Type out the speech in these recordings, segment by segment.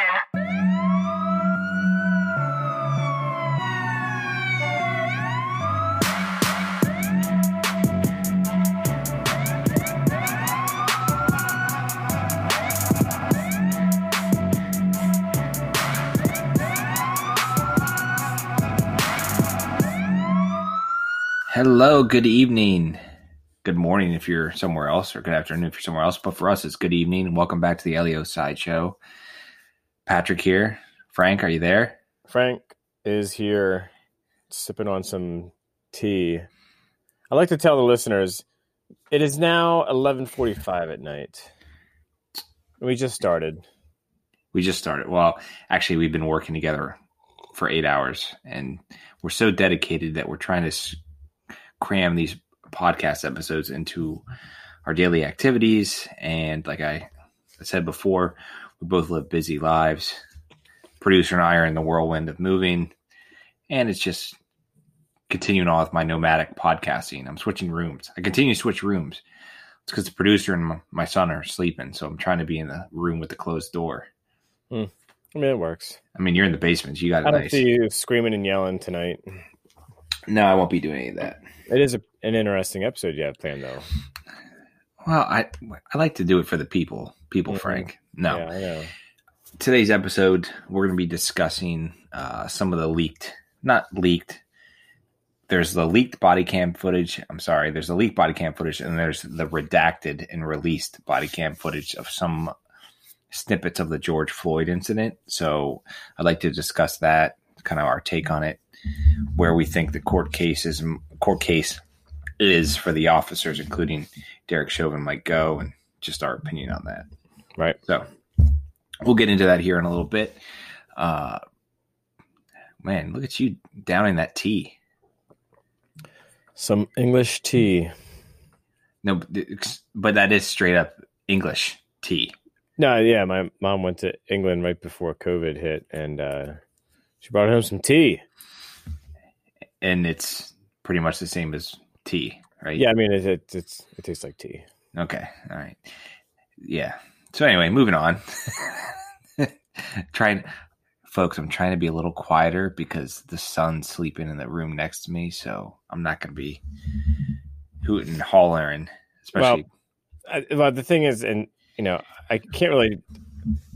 station. Hello, good evening. Good morning if you're somewhere else, or good afternoon if you're somewhere else. But for us, it's good evening. Welcome back to the LEO Sideshow. Patrick here. Frank, are you there? Frank is here sipping on some tea. I like to tell the listeners it is now 11:45 at night. We just started. We just started. Well, actually, we've been working together for eight hours, and we're so dedicated that we're trying to cram these podcast episodes into our daily activities. And like I said before, we both live busy lives. Producer and I are in the whirlwind of moving, and it's just continuing on with my nomadic podcasting. I'm switching rooms. I continue to switch rooms. It's because the producer and my- son are sleeping, so I'm trying to be in the room with the closed door. I mean, it works. I mean, you're in the basement. You got I don't nice. see you screaming and yelling tonight. No, I won't be doing any of that. It is a, an interesting episode you have planned, though. Well, I I like to do it for the people, people, Mhm. Frank. No, Yeah, today's episode we're going to be discussing uh, some of the leaked, not leaked. There's the leaked body cam footage. I'm sorry. There's the leaked body cam footage, and there's the redacted and released body cam footage of some snippets of the George Floyd incident. So I'd like to discuss that, kind of our take on it, where we think the court case is court case is for the officers, including Derek Chauvin, might go, and just our opinion on that. Right. So we'll get into that here in a little bit. Uh, man, look at you downing that tea. Some English tea. No, but that is straight up English tea. No, yeah, my mom went to England right before COVID hit, and uh, she brought home some tea. And it's pretty much the same as tea, right? Yeah, I mean, it, it, it's, it tastes like tea. Okay. All right. Yeah. So anyway, moving on. trying, folks, I'm trying to be a little quieter because the son's sleeping in the room next to me, so I'm not going to be hooting and hollering, especially. I, well, the thing is, and you know, I can't really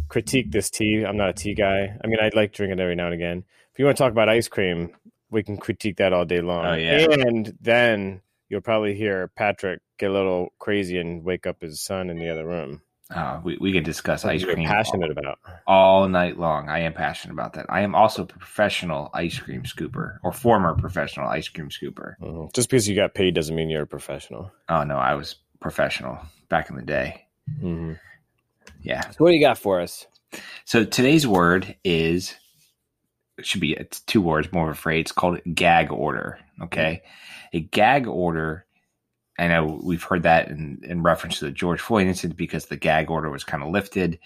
critique this tea. I'm not a tea guy. I mean, I like drinking it every now and again. If you want to talk about ice cream, we can critique that all day long. Oh, yeah. And then you'll probably hear Patrick get a little crazy and wake up his son in the other room. Uh, we, we can discuss Something ice cream passionate about. all night long. I am passionate about that. I am also a professional ice cream scooper or former professional ice cream scooper. Mhm. Just because you got paid doesn't mean you're a professional. Oh, no, I was professional back in the day. Mhm. Yeah. So what do you got for us? So today's word is it should be it's two words, more of a phrase. It's called gag order. Okay, a gag order. I know we've heard that in, in reference to the George Floyd incident because the gag order was kind of lifted.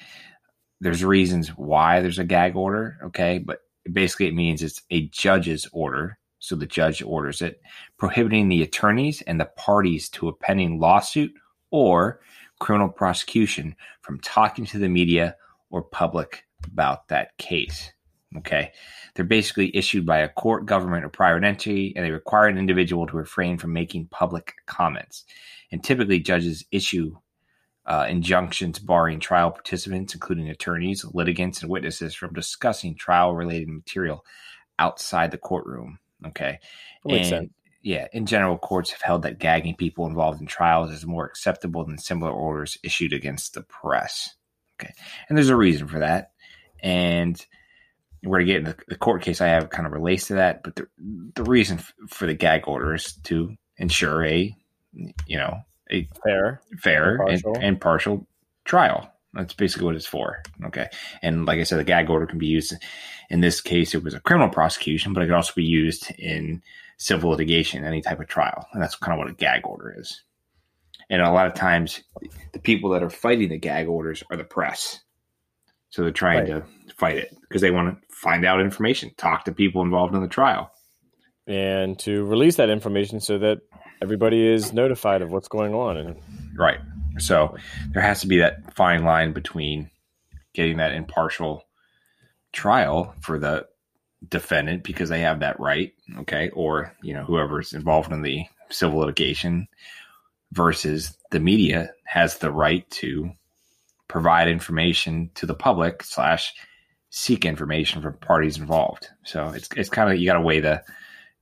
There's reasons why there's a gag order. Okay, but basically it means it's a judge's order. So the judge orders it, prohibiting the attorneys and the parties to a pending lawsuit or criminal prosecution from talking to the media or public about that case. Okay. They're basically issued by a court, government, or private entity, and they require an individual to refrain from making public comments. And typically, judges issue uh, injunctions barring trial participants, including attorneys, litigants, and witnesses, from discussing trial related material outside the courtroom. Okay. That makes And, sense. Yeah, in general, courts have held that gagging people involved in trials is more acceptable than similar orders issued against the press. Okay, and there's a reason for that, and we're gonna get into the court case I have kind of relates to that. But the the reason f- for the gag order is to ensure a you know a Fair. fair and, Impartial. and partial trial. That's basically what it's for. Okay. And like I said, the gag order can be used in this case, it was a criminal prosecution, but it could also be used in civil litigation, any type of trial. And that's kind of what a gag order is. And a lot of times, the people that are fighting the gag orders are the press. So they're trying to fight it because they want to find out information, talk to people involved in the trial. and to release that information so that everybody is notified of what's going on. And Right. So there has to be that fine line between getting that impartial trial for the defendant because they have that right, okay, or you know whoever's involved in the civil litigation versus the media has the right to provide information to the public slash seek information from parties involved. So it's it's kind of you got to weigh the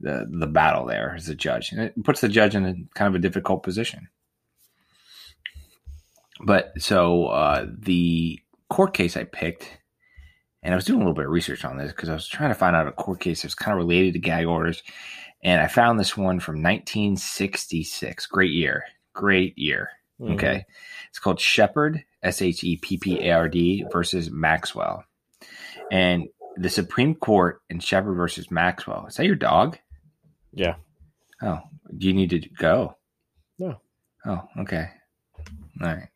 the the battle there as a judge, and it puts the judge in a kind of a difficult position. But so uh, the court case I picked, and I was doing a little bit of research on this because I was trying to find out a court case that's kind of related to gag orders, and I found this one from 1966. Great year, great year. Mm-hmm. Okay, it's called Sheppard S H E P P A R D versus Maxwell, and the Supreme Court in Sheppard versus Maxwell. Is that your dog? Yeah. Oh, do you need to go? No. Oh, okay. All right.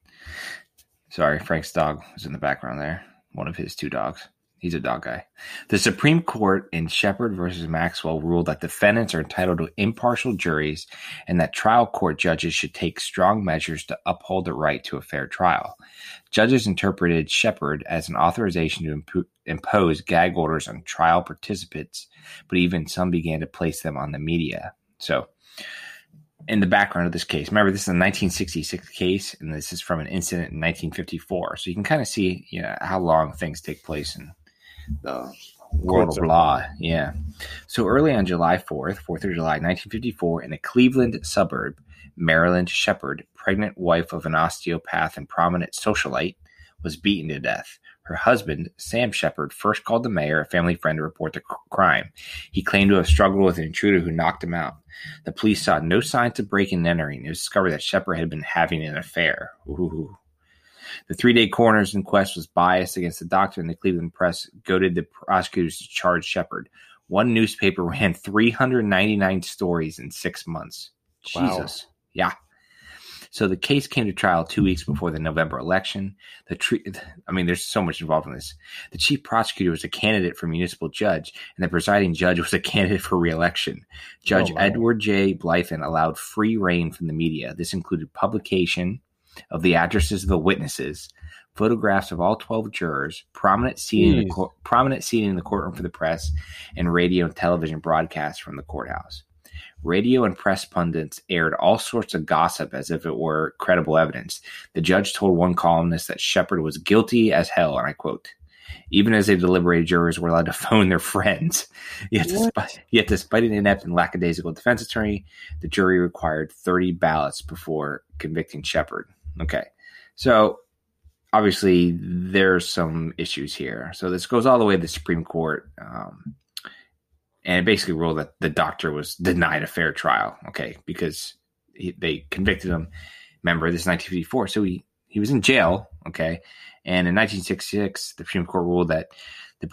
Sorry, Frank's dog was in the background there. One of his two dogs. He's a dog guy. The Supreme Court in Sheppard versus Maxwell ruled that defendants are entitled to impartial juries and that trial court judges should take strong measures to uphold the right to a fair trial. Judges interpreted Sheppard as an authorization to imp- impose gag orders on trial participants, but even some began to place them on the media. So, in the background of this case, remember this is a 1966 case, and this is from an incident in 1954. So you can kind of see, you know, how long things take place in the world of law. Yeah. So early on July 4th, 4th of July, 1954, in a Cleveland suburb, Marilyn Sheppard, pregnant wife of an osteopath and prominent socialite, was beaten to death. Her husband, Sam Sheppard, first called the mayor, a family friend, to report the crime. He claimed to have struggled with an intruder who knocked him out. The police saw no signs of breaking and entering. It was discovered that Sheppard had been having an affair. Ooh. The three day coroner's inquest was biased against the doctor, and the Cleveland Press goaded the prosecutors to charge Sheppard. One newspaper ran 399 stories in six months. Wow. Jesus. Yeah. So the case came to trial two weeks before the November election. The tre- I mean, there's so much involved in this. The chief prosecutor was a candidate for municipal judge, and the presiding judge was a candidate for reelection. Judge oh, wow. Edward J. Blythin allowed free reign from the media. This included publication of the addresses of the witnesses, photographs of all 12 jurors, prominent seating, in the, cor- prominent seating in the courtroom for the press, and radio and television broadcasts from the courthouse. Radio and press pundits aired all sorts of gossip as if it were credible evidence. The judge told one columnist that Sheppard was guilty as hell, and I quote, even as they deliberated, jurors were allowed to phone their friends. Yet, despite, yet, despite an inept and lackadaisical defense attorney, the jury required 30 ballots before convicting Sheppard. Okay. So obviously there's some issues here. So this goes all the way to the Supreme Court. Um, and it basically ruled that the doctor was denied a fair trial. Okay. Because he, they convicted him. Remember, this is 1954. So he, he was in jail. Okay. And in 1966, the Supreme Court ruled that the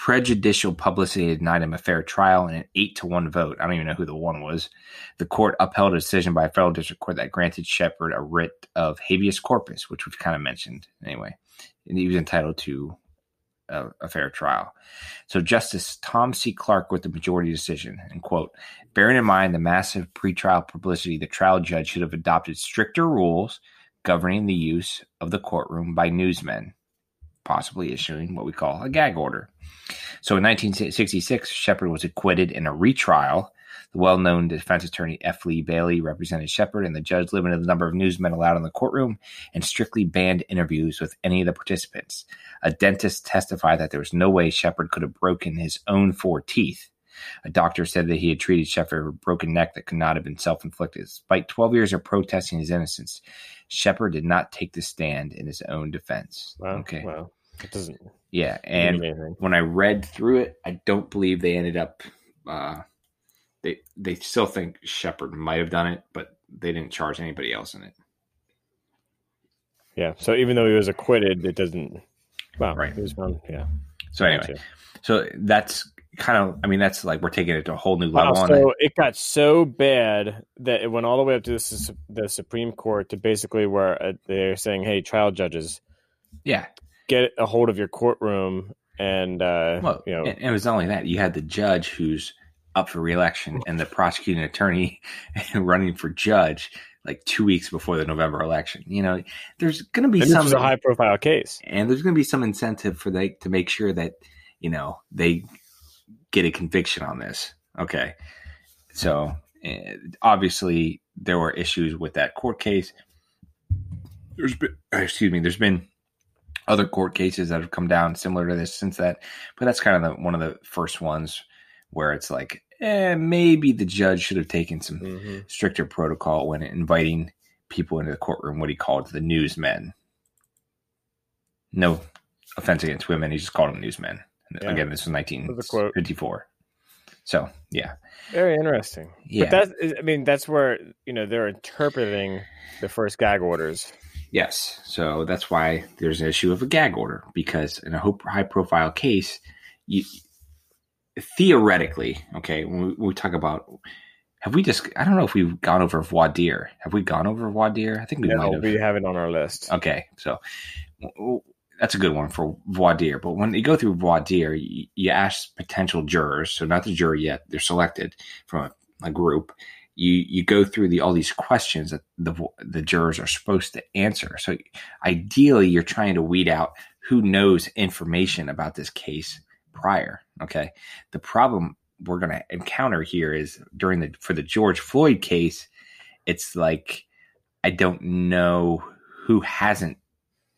prejudicial publicity denied him a fair trial in an eight to one vote. I don't even know who the one was. The court upheld a decision by a federal district court that granted Sheppard a writ of habeas corpus, which we've kind of mentioned anyway. And he was entitled to a, a fair trial. So Justice Tom C. Clark with the majority decision, and quote, bearing in mind the massive pretrial publicity, the trial judge should have adopted stricter rules governing the use of the courtroom by newsmen possibly issuing what we call a gag order. So in 1966, Sheppard was acquitted in a retrial. The well known defense attorney F. Lee Bailey represented Sheppard, and the judge limited the number of newsmen allowed in the courtroom and strictly banned interviews with any of the participants. A dentist testified that there was no way Sheppard could have broken his own four teeth. A doctor said that he had treated Sheppard with a broken neck that could not have been self inflicted. Despite 12 years of protesting his innocence, Sheppard did not take the stand in his own defense. Wow. Okay. Wow. It doesn't. Yeah, and when I read through it, I don't believe they ended up. Uh, they they still think Sheppard might have done it, but they didn't charge anybody else in it. Yeah. So even though he was acquitted, it doesn't. Well, right. He was found. Yeah. So anyway, so that's kind of. I mean, that's like we're taking it to a whole new level. Wow, so it. it got so bad that it went all the way up to this, the Supreme Court to basically where uh, they're saying, "Hey, trial judges, yeah, get a hold of your courtroom and uh, well, you know, and it was only that you had the judge who's up for reelection and the prosecuting attorney running for judge like two weeks before the November election. You know, there's going to be And some a high profile case. and there's going to be some incentive for they to make sure that you know they get a conviction on this. Okay, so eh, obviously there were issues with that court case. There's been, excuse me, there's been other court cases that have come down similar to this since that, but that's kind of the, one of the first ones where it's like, eh, maybe the judge should have taken some Mm-hmm. stricter protocol when inviting people into the courtroom, what he called the newsmen. No offense against women, he just called them newsmen. Yeah. Again, this was That's 1954. So, yeah. Very interesting. Yeah. But that's, I mean, that's where, you know, they're interpreting the first gag orders. Yes. So that's why there's an issue of a gag order because in a high profile case, you theoretically, okay, when we, when we talk about, have we just, I don't know if we've gone over voir dire. Have we gone over voir dire? I think we might have. we have it on our list. Okay, so that's a good one for voir dire. But when you go through voir dire, you, you ask potential jurors, so not the jury yet, they're selected from a, a group. You you go through the all these questions that the the jurors are supposed to answer. So ideally, you're trying to weed out who knows information about this case prior. Okay, the problem we're going to encounter here is during the for the George Floyd case, it's like I don't know who hasn't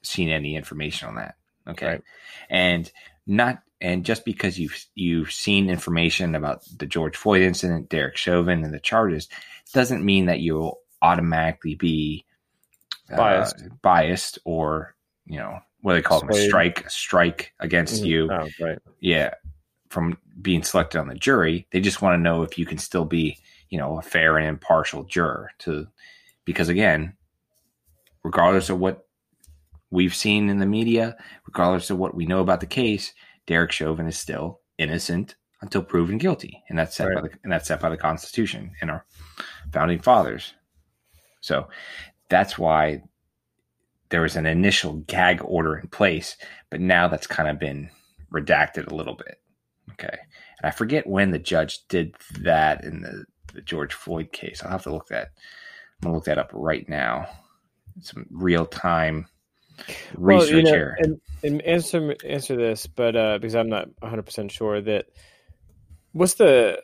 seen any information on that. Okay. Right. And not and just because you've you've seen information about the George Floyd incident, Derek Chauvin and the charges, doesn't mean that you'll automatically be uh, Biased. biased or, you know, what do they call them? A strike strike against Mhm. you Oh, right. yeah, from being selected on the jury. They just want to know if you can still be, you know, a fair and impartial juror to because again, regardless of what we've seen in the media, regardless of what we know about the case, Derek Chauvin is still innocent until proven guilty. And that's set by the and that's set by the Constitution and our founding fathers. So that's why there was an initial gag order in place, but now that's kind of been redacted a little bit. Okay. And I forget when the judge did that in the, the George Floyd case. I'll have to look that. I'm gonna look that up right now. Some real time research well, you know, here. And, and answer answer this, but uh, because I'm not 100 percent sure that what's the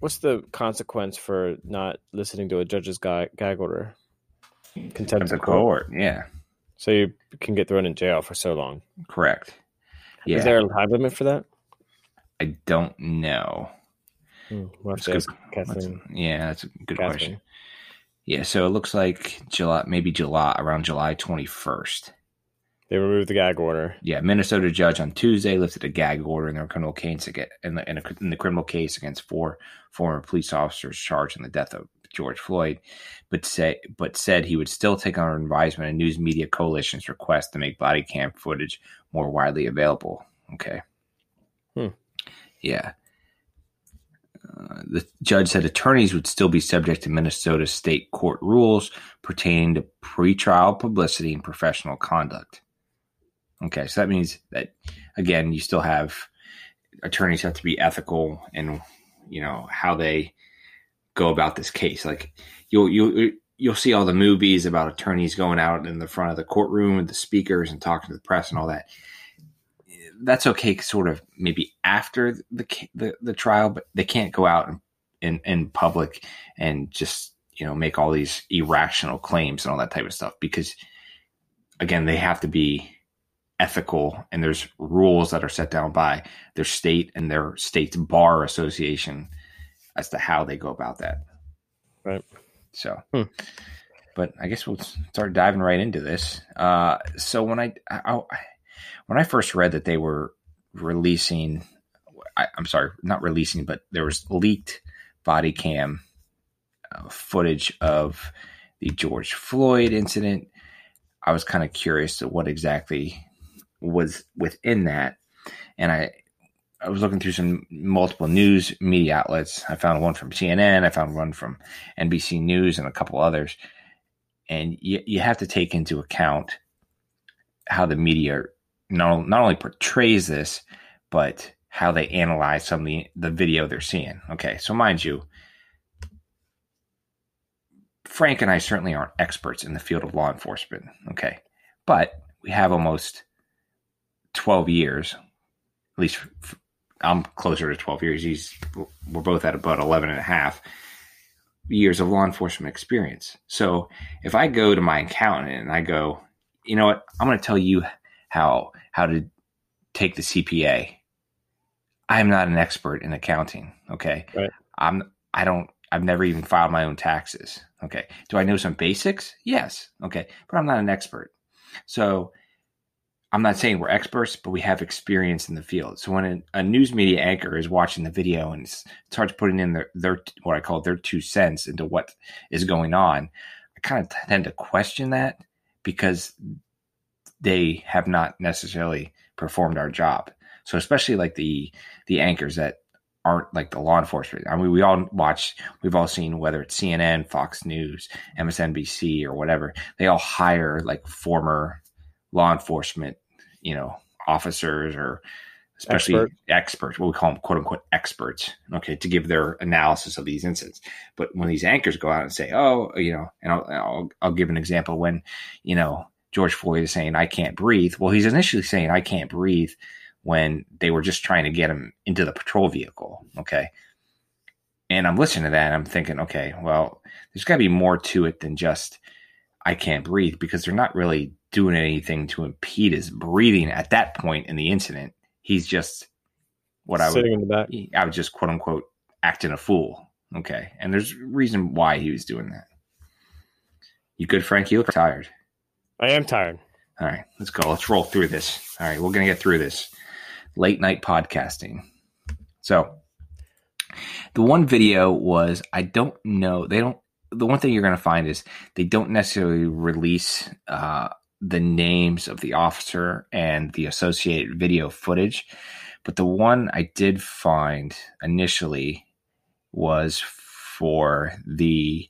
what's the consequence for not listening to a judge's gag, gag order? Contempt of court. cohort, yeah, So you can get thrown in jail for so long. correct. Yeah, Is there a time limit for that? I don't know. Hmm, we'll That's good. Yeah, that's a good Catherine. question. Yeah, so it looks like July, maybe July, around July 21st. They removed the gag order. Yeah, Minnesota judge on Tuesday lifted a gag order in their criminal case against, in, the, in, a, in the criminal case against four former police officers charged in the death of George Floyd, but say but said he would still take under advisement a news media coalition's request to make body cam footage more widely available. Okay. Hmm. Yeah. Uh, the judge said attorneys would still be subject to Minnesota state court rules pertaining to pretrial publicity and professional conduct. Okay, so that means that again, you still have attorneys have to be ethical and you know how they go about this case. Like you'll you'll you'll see all the movies about attorneys going out in the front of the courtroom with the speakers and talking to the press and all that. That's okay, sort of maybe after the the, the trial, but they can't go out in, in in public and just you know make all these irrational claims and all that type of stuff because again they have to be ethical and there's rules that are set down by their state and their state's bar association as to how they go about that. Right. So, Hmm. but I guess we'll start diving right into this. Uh, so when I, I, I when I first read that they were releasing, I, I'm sorry, not releasing, but there was leaked body cam uh, footage of the George Floyd incident. I was kind of curious to what exactly was within that, and I I was looking through some multiple news media outlets. I found one from CNN, I found one from NBC News, and a couple others. And you you have to take into account how the media not not only portrays this, but how they analyze some of the, the video they're seeing. Okay, so mind you, Frank and I certainly aren't experts in the field of law enforcement. Okay. But we have almost 12 years, at least I'm closer to 12 years. He's, we're both at about 11 and a half years of law enforcement experience. So if I go to my accountant and I go, you know what, I'm going to tell you how, how to take the CPA. I'm not an expert in accounting. Okay. Right. I'm, I don't, I've never even filed my own taxes. Okay. Do I know some basics? Yes. Okay. But I'm not an expert. So I'm not saying we're experts, but we have experience in the field. So when a, a news media anchor is watching the video and it starts putting in their, their what I call their two cents into what is going on, I kind of tend to question that because they have not necessarily performed our job. So especially like the the anchors that aren't like the law enforcement. I mean, we all watch, we've all seen whether it's CNN, Fox News, MSNBC, or whatever. They all hire like former law enforcement, you know, officers or especially Expert. experts, what we call them quote unquote experts, okay, to give their analysis of these incidents. But when these anchors go out and say, oh, you know, and I'll, I'll, I'll give an example when, you know, George Floyd is saying, I can't breathe. Well, he's initially saying, I can't breathe when they were just trying to get him into the patrol vehicle. Okay. And I'm listening to that and I'm thinking, okay, well, there's got to be more to it than just I can't breathe because they're not really doing anything to impede his breathing at that point in the incident. He's just what Sitting I would in the back. I would just quote unquote acting a fool. Okay. And there's a reason why he was doing that. You good, Frank? You look tired. I am tired. All right, let's go. Let's roll through this. All right, we're gonna get through this. Late night podcasting. So the one video was I don't know. They don't the one thing you're going to find is they don't necessarily release uh, the names of the officer and the associated video footage. But the one I did find initially was for the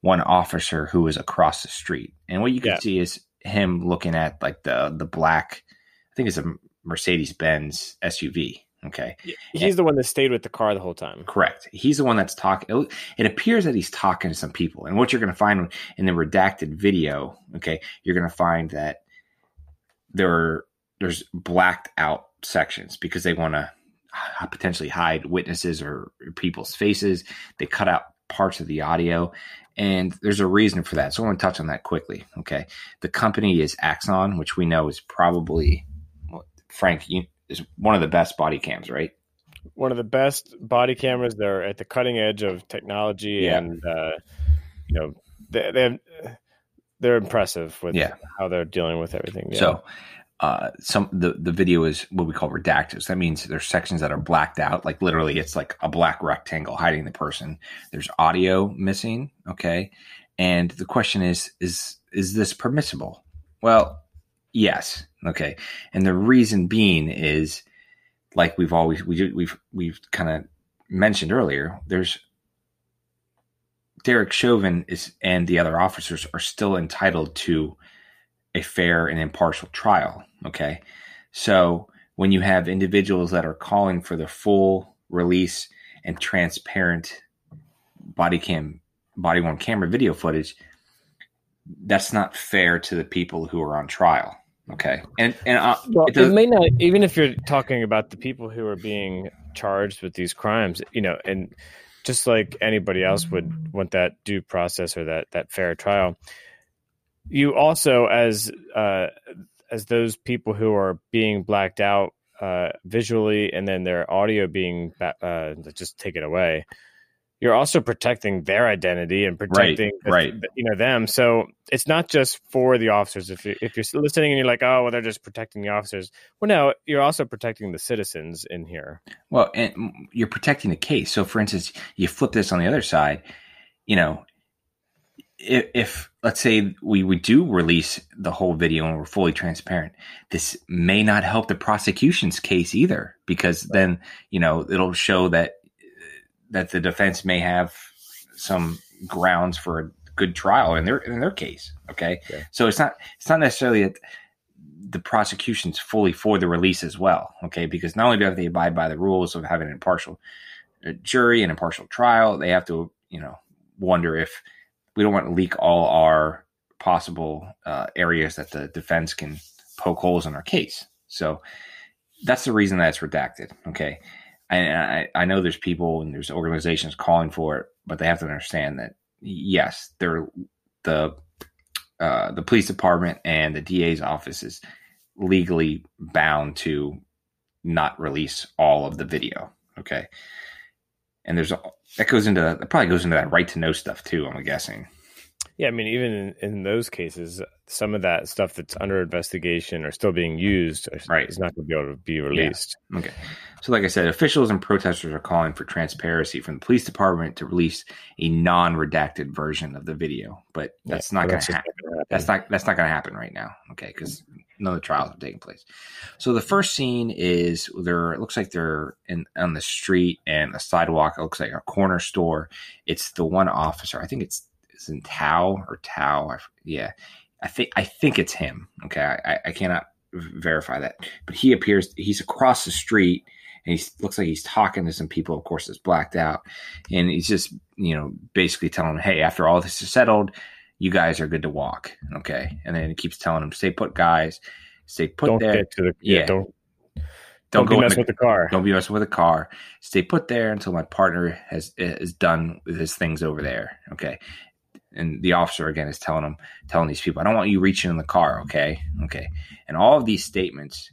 one officer who was across the street. And what you can yeah. see is him looking at like the the black I think it's a Mercedes Benz SUV Okay. He's and, the one that stayed with the car the whole time. Correct. He's the one that's talking. It appears that he's talking to some people. And what you're going to find in the redacted video, okay, you're going to find that there are, there's blacked out sections because they want to potentially hide witnesses or people's faces. They cut out parts of the audio. And there's a reason for that. So I want to touch on that quickly. Okay. The company is Axon, which we know is probably, well, Frank, you, is one of the best body cams, right? One of the best body cameras. They're at the cutting edge of technology, yeah. and uh, you know they, they they're impressive with yeah. how they're dealing with everything. Yeah. So. Uh, some the the video is what we call redacted. So that means there's sections that are blacked out, like literally it's like a black rectangle hiding the person. There's audio missing, okay. And the question is, is is this permissible? Well, Yes. Okay. And the reason being is like we've always we we've we've kind of mentioned earlier, there's Derek Chauvin is and the other officers are still entitled to a fair and impartial trial. Okay. So when you have individuals that are calling for the full release and transparent body cam body worn camera video footage, that's not fair to the people who are on trial. Okay, and and uh, well, it, it, may not even if you're talking about the people who are being charged with these crimes, you know, and just like anybody else would want that due process or that that fair trial, you also as uh, as those people who are being blacked out uh, visually and then their audio being uh, just taken away you're also protecting their identity and protecting right, the, right. you know them. So it's not just for the officers. If, you, if you're listening and you're like oh well they're just protecting the officers. Well no you're also protecting the citizens in here. Well and you're protecting the case. So for instance you flip this on the other side you know if, if let's say we, we do release the whole video and we're fully transparent this may not help the prosecution's case either because then you know it'll show that that the defense may have some grounds for a good trial in their in their case. Okay, yeah. so it's not it's not necessarily that the prosecution's fully for the release as well. Okay, because not only do they abide by the rules of having an impartial uh, jury and impartial trial, they have to you know wonder if we don't want to leak all our possible uh, areas that the defense can poke holes in our case. So that's the reason that it's redacted. Okay. I, I know there's people and there's organizations calling for it, but they have to understand that yes, they're the uh, the police department and the DA's office is legally bound to not release all of the video. Okay. And there's a, that goes into that probably goes into that right to know stuff too. I'm guessing. Yeah, I mean, even in, in those cases, some of that stuff that's under investigation or still being used right. is not going to be able to be released. Yeah. Okay. So, like I said, officials and protesters are calling for transparency from the police department to release a non-redacted version of the video, but that's yeah, not going to happen. That's not that's not going to happen right now. Okay, because none of the trials are taking place. So the first scene is they're it looks like they're in on the street and a sidewalk. It looks like a corner store. It's the one officer. I think it's is in Thao or Thao. I, yeah, I think I think it's him. Okay, I, I cannot verify that, but he appears. He's across the street and he looks like he's talking to some people. Of course, it's blacked out, and he's just you know basically telling them, "Hey, after all this is settled." You guys are good to walk, okay? And then he keeps telling them, "Stay put, guys. Stay put don't there. Get to the, yeah, yeah. don't don't, don't be messing with the car. Don't be messing with the car. Stay put there until my partner has is done with his things over there. Okay and the officer again is telling them telling these people i don't want you reaching in the car okay? Okay. And all of these statements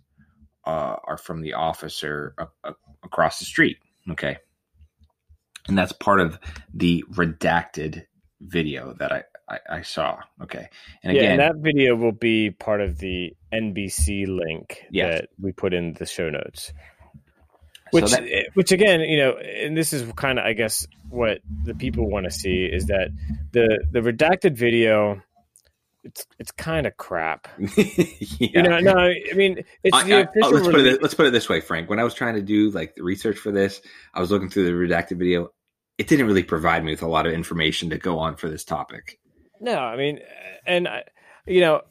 uh, are from the officer across the street okay? And that's part of the redacted video that I, I, I saw okay? And again yeah, and that video will be part of the nbc link yes. that we put in the show notes which, so that, which again, you know, and this is kind of, I guess, what the people want to see is that the the redacted video, it's it's kind of crap. yeah. You know, no, I mean, it's I, the I, official. let's put it let's put it this way, Frank. When I was trying to do like the research for this, I was looking through the redacted video. It didn't really provide me with a lot of information to go on for this topic. No, I mean, and I, you know,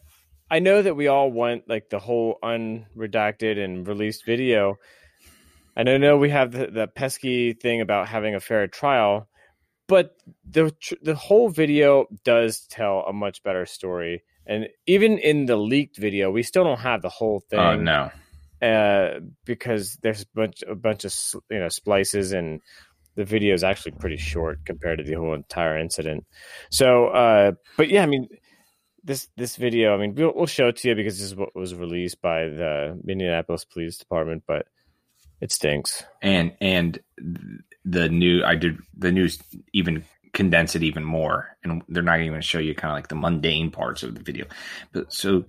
I know that we all want like the whole unredacted and released video and I know we have the, the pesky thing about having a fair trial, but the the whole video does tell a much better story. And even in the leaked video, we still don't have the whole thing. Oh no, uh, because there's a bunch a bunch of you know splices and the video is actually pretty short compared to the whole entire incident. So, uh, but yeah, I mean, this this video, I mean, we'll, we'll, show it to you because this is what was released by the Minneapolis Police Department. But it stinks. And and the new I did the news even condense it even more, and they're not even going to show you kind of like the mundane parts of the video. But so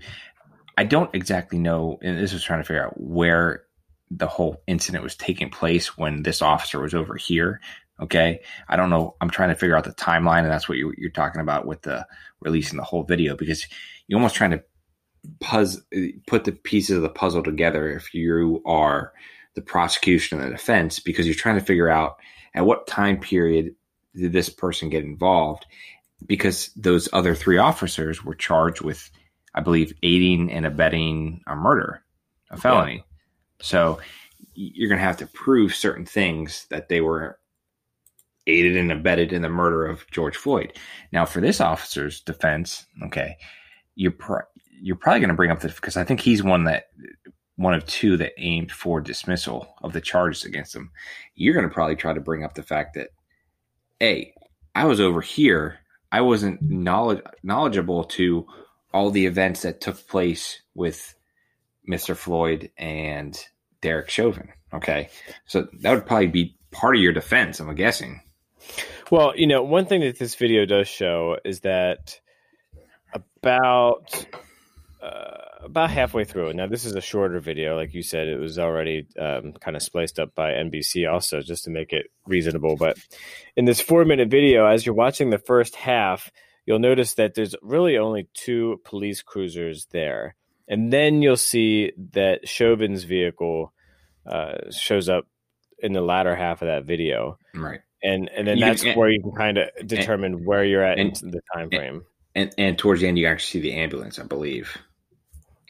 I don't exactly know, and this was trying to figure out where the whole incident was taking place when this officer was over here. Okay, I don't know. I'm trying to figure out the timeline, and that's what you're, you're talking about with the releasing the whole video because you're almost trying to put the pieces of the puzzle together if you are the prosecution and the defense because you're trying to figure out at what time period did this person get involved because those other three officers were charged with i believe aiding and abetting a murder a felony yeah. so you're going to have to prove certain things that they were aided and abetted in the murder of george floyd now for this officer's defense okay you're you're probably going to bring up the because i think he's one that one of two that aimed for dismissal of the charges against him, you're going to probably try to bring up the fact that, A, I was over here. I wasn't knowledge, knowledgeable to all the events that took place with Mr. Floyd and Derek Chauvin. Okay. So that would probably be part of your defense, I'm guessing. Well, you know, one thing that this video does show is that about uh, about halfway through. Now, this is a shorter video. Like you said, it was already um, kind of spliced up by NBC also just to make it reasonable. But in this four minute video, as you're watching the first half, you'll notice that there's really only two police cruisers there. And then you'll see that Chauvin's vehicle uh, shows up in the latter half of that video. Right. And and then you that's can, where you can kind of determine and, where you're at and, in the time frame. And, and towards the end, you actually see the ambulance, I believe.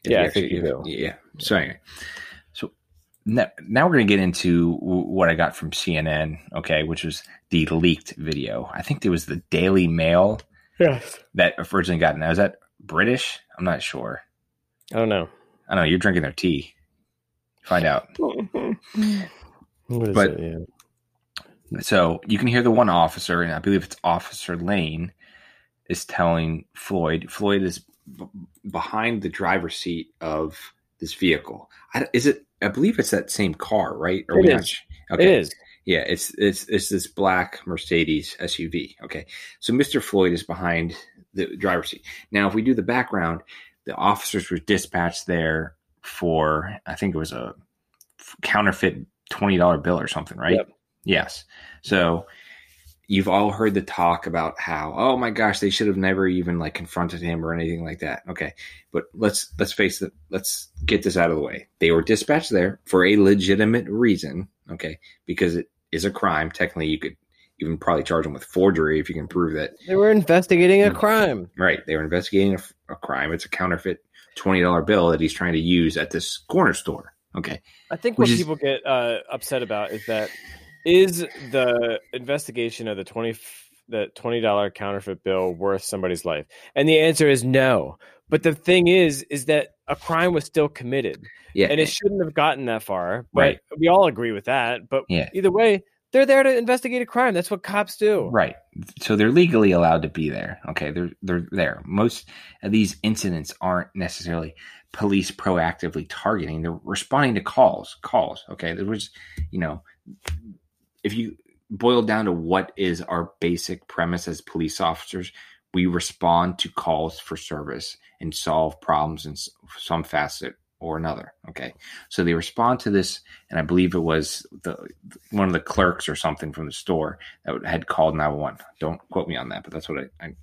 Yeah, I think you do. Yeah. So anyway, so now, now we're going to get into what I got from CNN, okay, which was the leaked video. I think there was the Daily Mail Yes. that originally got now is that British? I'm not sure. I don't know. I don't know. You're drinking their tea. Find out. What is But- it? Yeah. So you can hear the one officer, and I believe it's Officer Lane, is telling Floyd. Floyd is b- behind the driver's seat of this vehicle. I, is it? I believe it's that same car, right? Or It we not is. sh- It is. Yeah, it's it's it's this black Mercedes SUV. Okay, so Mr. Floyd is behind the driver's seat. Now, if we do the background, the officers were dispatched there for I think it was a counterfeit twenty dollar bill or something, right? Yep. Yes. So you've all heard the talk about how oh my gosh they should have never even like confronted him or anything like that. Okay, but let's let's face it. Let's get this out of the way. They were dispatched there for a legitimate reason. Okay, because it is a crime. Technically, you could even probably charge them with forgery if you can prove that. They were investigating a crime. Right, they were investigating a, a crime. It's a counterfeit twenty dollar bill that he's trying to use at this corner store. Okay, I think Which what is- people get uh, upset about is that is the investigation of the twenty the twenty dollar counterfeit bill worth somebody's life? And the answer is no. But the thing is, is that a crime was still committed, yeah, and it shouldn't have gotten that far. But Right. we all agree with that. But Yeah. either way, they're there to investigate a crime. That's what cops do. Right. So they're legally allowed to be there. Okay. They're they're there. Most of these incidents aren't necessarily police proactively targeting. They're responding to calls. Calls. Okay. There was, you know, if you boil down to what is our basic premise as police officers, we respond to calls for service and solve problems in some facet or another. Okay. So they respond to this, and I believe it was the one of the clerks or something from the store that had called 911. Don't quote me on that, but that's what I, I,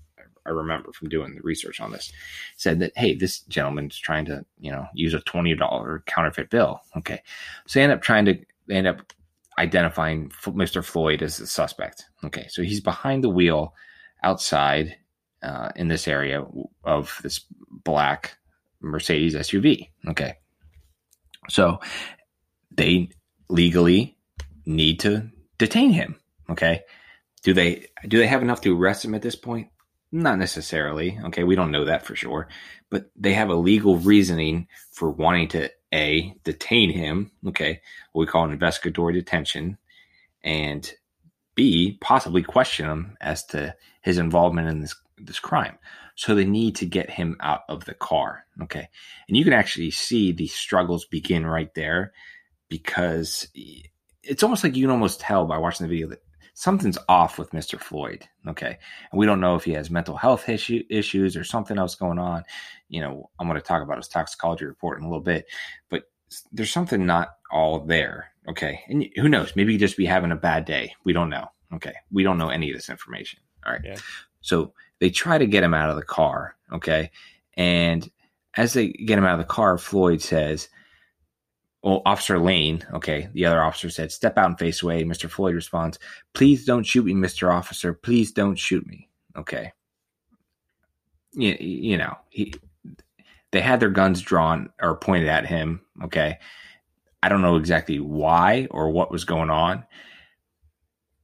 I remember from doing the research on this. Said that, hey, this gentleman's trying to, you know, use a $20 counterfeit bill. Okay. So they end up trying to, they end up identifying Mr. Floyd as the suspect. Okay. So he's behind the wheel outside uh, in this area of this black Mercedes SUV. Okay. So they legally need to detain him. Okay. Do they do they have enough to arrest him at this point? Not necessarily. Okay, we don't know that for sure, but they have a legal reasoning for wanting to a detain him. Okay, what we call an investigatory detention, and b possibly question him as to his involvement in this this crime. So they need to get him out of the car. Okay, and you can actually see the struggles begin right there because it's almost like you can almost tell by watching the video that something's off with Mr. Floyd. Okay. And we don't know if he has mental health issue, issues or something else going on. You know, I'm going to talk about his toxicology report in a little bit, but there's something not all there. Okay. And who knows? Maybe he just be having a bad day. We don't know. Okay. We don't know any of this information. All right. Yeah. So they try to get him out of the car. Okay. And as they get him out of the car, Floyd says, well, Officer Lane, okay, the other officer said, step out and face away. Mr. Floyd responds, please don't shoot me, Mr. Officer. Please don't shoot me. Okay. You, you know, he, they had their guns drawn or pointed at him. Okay. I don't know exactly why or what was going on,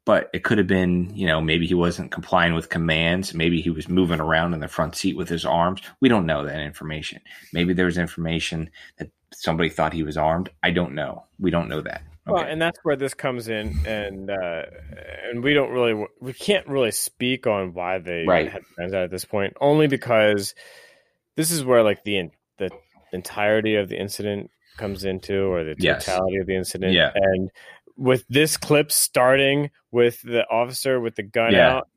but it could have been, you know, maybe he wasn't complying with commands. Maybe he was moving around in the front seat with his arms. We don't know that information. Maybe there was information that somebody thought he was armed. I don't know. We don't know that. Okay. Well, and that's where this comes in, and uh, and we don't really, we can't really speak on why they Right. had guns out at this point, only because this is where like the the entirety of the incident comes into, or the Yes. totality of the incident, Yeah. and with this clip starting with the officer with the gun Yeah. out,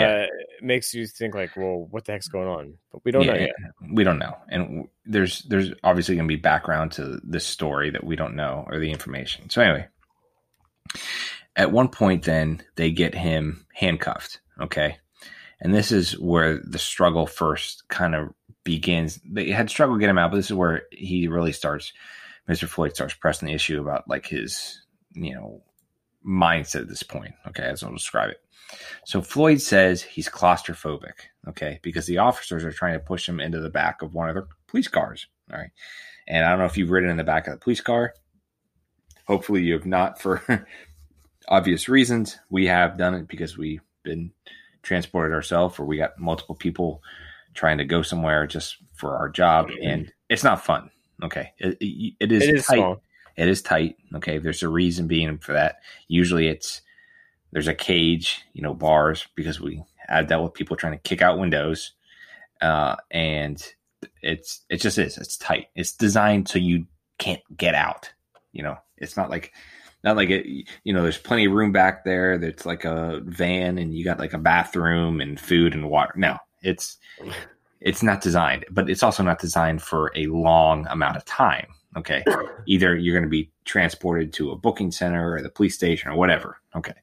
Yeah. it makes you think like, well, what the heck's going on? But we don't Yeah, know yet. we don't know, and w- there's there's obviously going to be background to this story that we don't know or the information. So anyway, at one point, then they get him handcuffed. Okay, and this is where the struggle first kind of begins. They had struggle get him out, but this is where he really starts. Mr. Floyd starts pressing the issue about like his you know mindset at this point. Okay, as I'll describe it. So Floyd says he's claustrophobic, okay, because the officers are trying to push him into the back of one of their police cars. All right. And I don't know if you've ridden in the back of the police car. Hopefully you have not for obvious reasons. We have done it because we've been transported ourselves or we got multiple people trying to go somewhere just for our job mm-hmm. and it's not fun okay it, it, it is, It is tight small. it is tight okay there's a reason being for that usually it's there's a cage you know bars because we have dealt with people trying to kick out windows. Uh, and it's it just is it's tight. It's designed so you can't get out you know? It's not like not like it you know there's plenty of room back there that's like a van and you got like a bathroom and food and water. No it's it's not designed but it's also not designed for a long amount of time okay? Either you're going to be transported to a booking center or the police station or whatever okay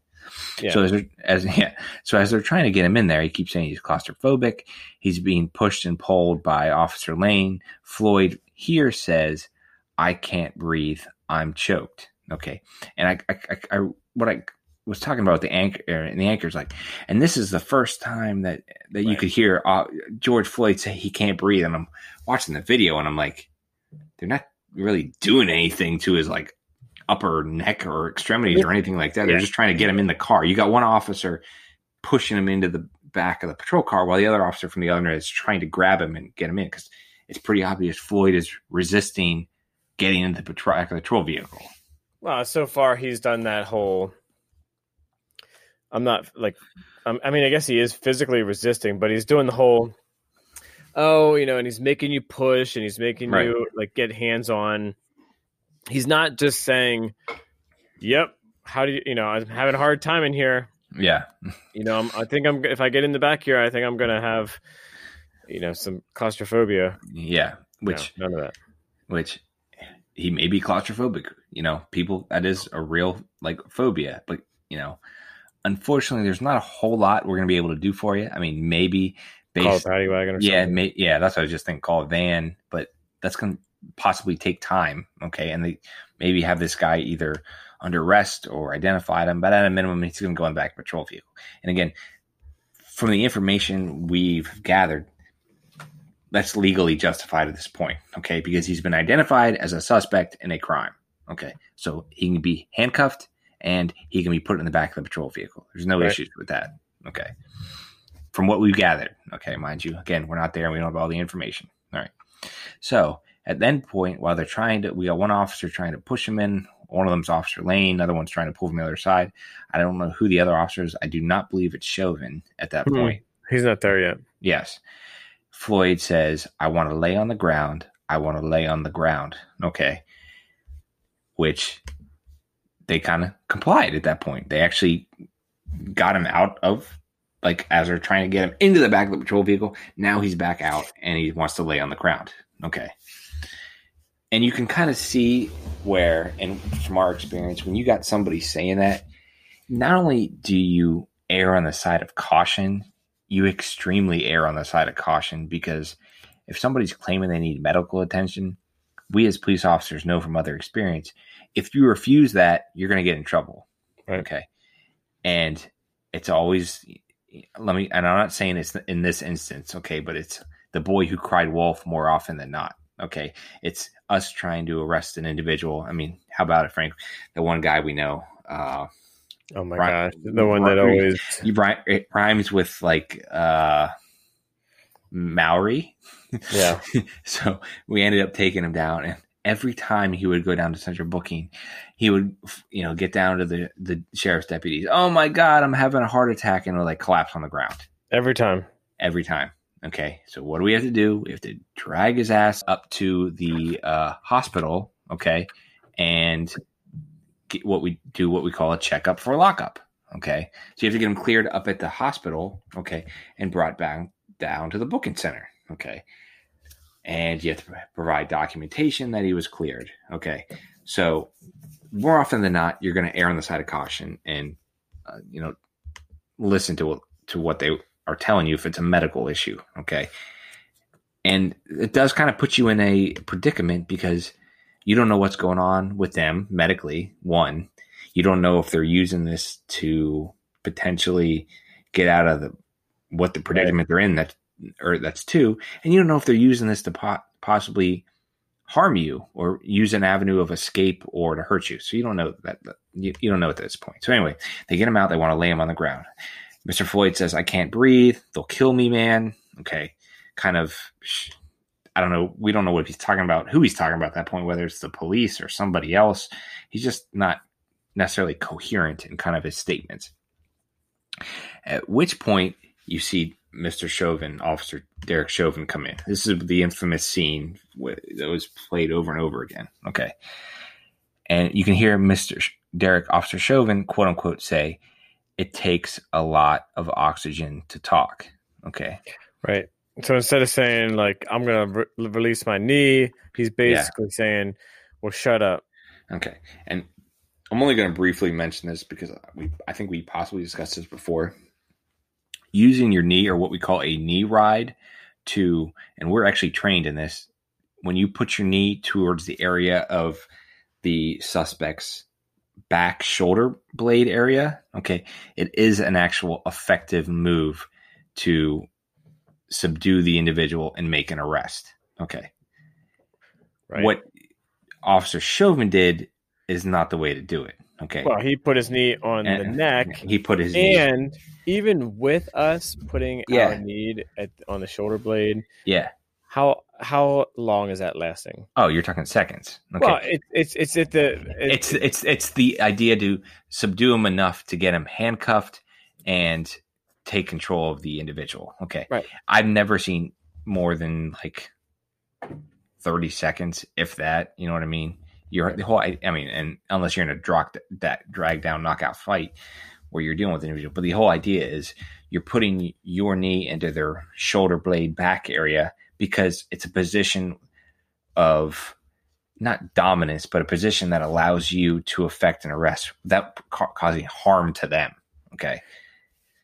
Yeah. so as, they're- as yeah, so as they're trying to get him in there, he keeps saying he's claustrophobic. He's being pushed and pulled by Officer Lane. Floyd here says, "I can't breathe. I'm choked." Okay, and I, I, I, I what I was talking about the anchor and the anchor's like, and this is the first time that that you could hear uh, George Floyd say he can't breathe, and I'm watching the video and I'm like, they're not really doing anything to his like upper neck or extremities or anything like that. They're just trying to get him in the car. You got one officer pushing him into the back of the patrol car while the other officer from the other end is trying to grab him and get him in because it's pretty obvious Floyd is resisting getting into the patrol, the patrol vehicle. Well, so far he's done that whole. I'm not like, um, I mean, I guess he is physically resisting, but he's doing the whole. Oh, you know, and he's making you push, and he's making Right. you like get hands on. He's not just saying, "Yep, how do you?" You know, I'm having a hard time in here. Yeah. You know, I'm, I think I'm if I get in the back here, I think I'm gonna have, you know, some claustrophobia. Yeah. Which, No, none of that. which he may be claustrophobic. You know, people, that is a real like phobia. But, you know, unfortunately, there's not a whole lot we're going to be able to do for you. I mean, maybe Call a paddy wagon or yeah, may, yeah, that's what I was just thinking. Call a van, but that's going to possibly take time. Okay, and they maybe have this guy either under arrest or identified him, but at a minimum, he's going to go in the back patrol view. And again, from the information we've gathered, that's legally justified at this point. Okay, because he's been identified as a suspect in a crime. Okay, so he can be handcuffed and he can be put in the back of the patrol vehicle. There's no Right. issues with that. Okay from what we've gathered. Okay, mind you, again, we're not there and we don't have all the information. All right. So at that point, while they're trying to, we got one officer trying to push him in. One of them's Officer Lane, another one's trying to pull from the other side. I don't know who the other officer is. I do not believe it's Chauvin at that Hmm. point. He's not there yet. Yes. Floyd says, I want to lay on the ground. I want to lay on the ground. Okay. Which they kind of complied at that point. They actually got him out of, like, as they're trying to get him into the back of the patrol vehicle. Now he's back out and he wants to lay on the ground. Okay. And you can kind of see where, and from our experience, when you got somebody saying that, not only do you err on the side of caution, you extremely err on the side of caution because if somebody's claiming they need medical attention, we as police officers know from other experience, if you refuse that, you're going to get in trouble. Right. Okay. And it's always, let me, and I'm not saying it's in this instance, okay, but it's the boy who cried wolf more often than not. Okay. It's us trying to arrest an individual. I mean, how about it, Frank? The one guy we know, uh, Oh my Right. gosh, the one that always. you it rhymes with like uh Maori. Yeah. so we ended up taking him down and every time he would go down to central booking, he would you know get down to the the sheriff's deputies. Oh my god, I'm having a heart attack and would like collapse on the ground Every time. every time. Okay, so what do we have to do? We have to drag his ass up to the uh, hospital. Okay, and get what we do, what we call a checkup for lockup. Okay, so you have to get him cleared up at the hospital. Okay, and brought back down to the booking center. Okay, and you have to provide documentation that he was cleared. Okay, so more often than not, you're going to err on the side of caution and uh, you know listen to to what they are telling you if it's a medical issue. Okay. And it does kind of put you in a predicament because you don't know what's going on with them medically. One, you don't know if they're using this to potentially get out of the what the predicament they're in. That or that's two, and you don't know if they're using this to po- possibly harm you or use an avenue of escape or to hurt you. So you don't know that. that- You, you don't know at this point. So anyway, they get him out. They want to lay him on the ground. Mr. Floyd says, I can't breathe. They'll kill me, man. Okay. Kind of, I don't know. We don't know what he's talking about, who he's talking about at that point, whether it's the police or somebody else. He's just not necessarily coherent in kind of his statements. At which point you see Mr. Chauvin, Officer Derek Chauvin, come in. This is the infamous scene that was played over and over again. Okay. And you can hear Mr. Derek, Officer Chauvin, quote unquote, say, it takes a lot of oxygen to talk. Okay. Right. So instead of saying, like, I'm going to re- release my knee, he's basically yeah. saying, well, shut up. Okay. And I'm only going to briefly mention this because we, I think we possibly discussed this before. Using your knee or what we call a knee ride to, and we're actually trained in this, when you put your knee towards the area of the suspect's back shoulder blade area, okay, it is an actual effective move to subdue the individual and make an arrest. Okay. Right. What Officer Chauvin did is not the way to do it. Okay. Well, he put his knee on and, the neck. He put his and knee. even with us putting yeah. our knee at, on the shoulder blade. Yeah. How how long is that lasting? Oh, you're talking seconds. Okay. Well, it, it's it's at the it's, it's it's it's the idea to subdue him enough to get him handcuffed and take control of the individual. Okay. Right. I've never seen more than like 30 seconds, if that. You know what I mean? You're the whole. I, I mean, and unless you're in a drag that drag down knockout fight where you're dealing with an individual, but the whole idea is you're putting your knee into their shoulder blade back area because it's a position of not dominance, but a position that allows you to affect an arrest without ca- causing harm to them. Okay.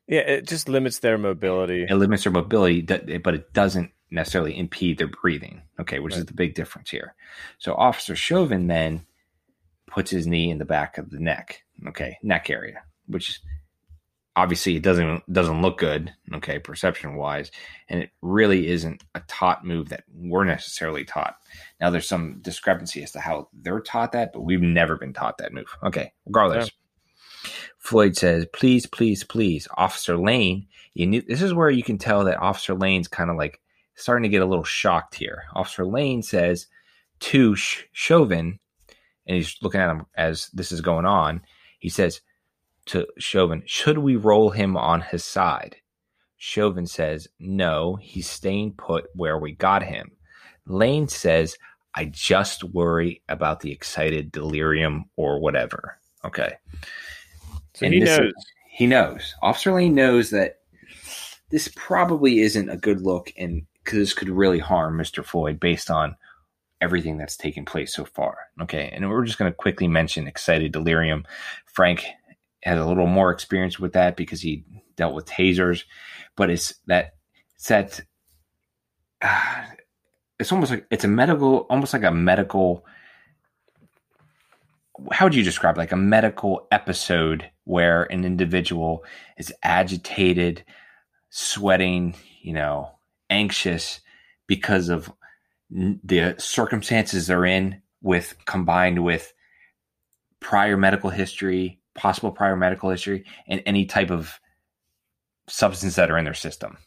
Yeah, it just limits their mobility. It limits their mobility, but it doesn't necessarily impede their breathing. Okay, which right. is the big difference here. So Officer Chauvin then puts his knee in the back of the neck. Okay, neck area, which obviously it doesn't doesn't look good okay perception wise and it really isn't a taught move that we're necessarily taught. Now there's some discrepancy as to how they're taught that but we've never been taught that move. Okay regardless. Yeah. floyd says please please please officer lane you need, this is where you can tell that officer lane's kind of like starting to get a little shocked here. Officer lane says to chauvin and he's looking at him as this is going on. He says to Chauvin, should we roll him on his side? Chauvin says, no, he's staying put where we got him. Lane says, I just worry about the excited delirium or whatever. Okay. So and he knows. Is, he knows. Officer Lane knows that this probably isn't a good look and because this could really harm Mr. Floyd based on everything that's taken place so far. Okay. And we're just going to quickly mention excited delirium. Frank has a little more experience with that because he dealt with tasers, but it's that it's that uh, it's almost like it's a medical, almost like a medical. How would you describe like a medical episode where an individual is agitated, sweating, you know, anxious because of the circumstances they're in, with combined with prior medical history, possible prior medical history, and any type of substance that are in their system.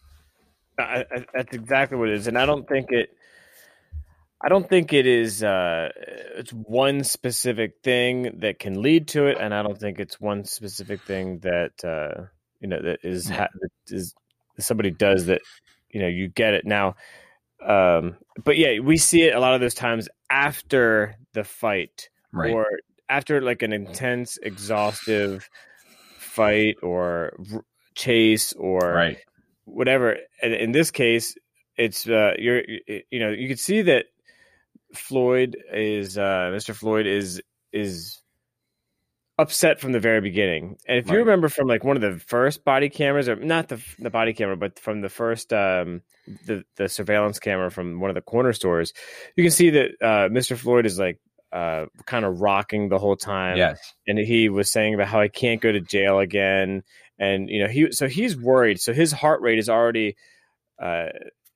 I, I, that's exactly what it is, and I don't think it. I don't think it is. Uh, it's one specific thing that can lead to it, and I don't think it's one specific thing that uh, you know that is ha- that is somebody does that. You know, you get it now. Um, but yeah, we see it a lot of those times after the fight, right. or after like an intense, exhaustive fight or r- chase or right. whatever. And in this case, it's uh, you're you know you can see that Floyd is uh, Mr. Floyd is is upset from the very beginning. And if right. you remember from like one of the first body cameras, or not the the body camera, but from the first um, the the surveillance camera from one of the corner stores, you can see that uh, Mr. Floyd is like uh, kind of rocking the whole time. Yes. And he was saying about how he can't go to jail again. And, you know, he, so he's worried. So his heart rate is already uh,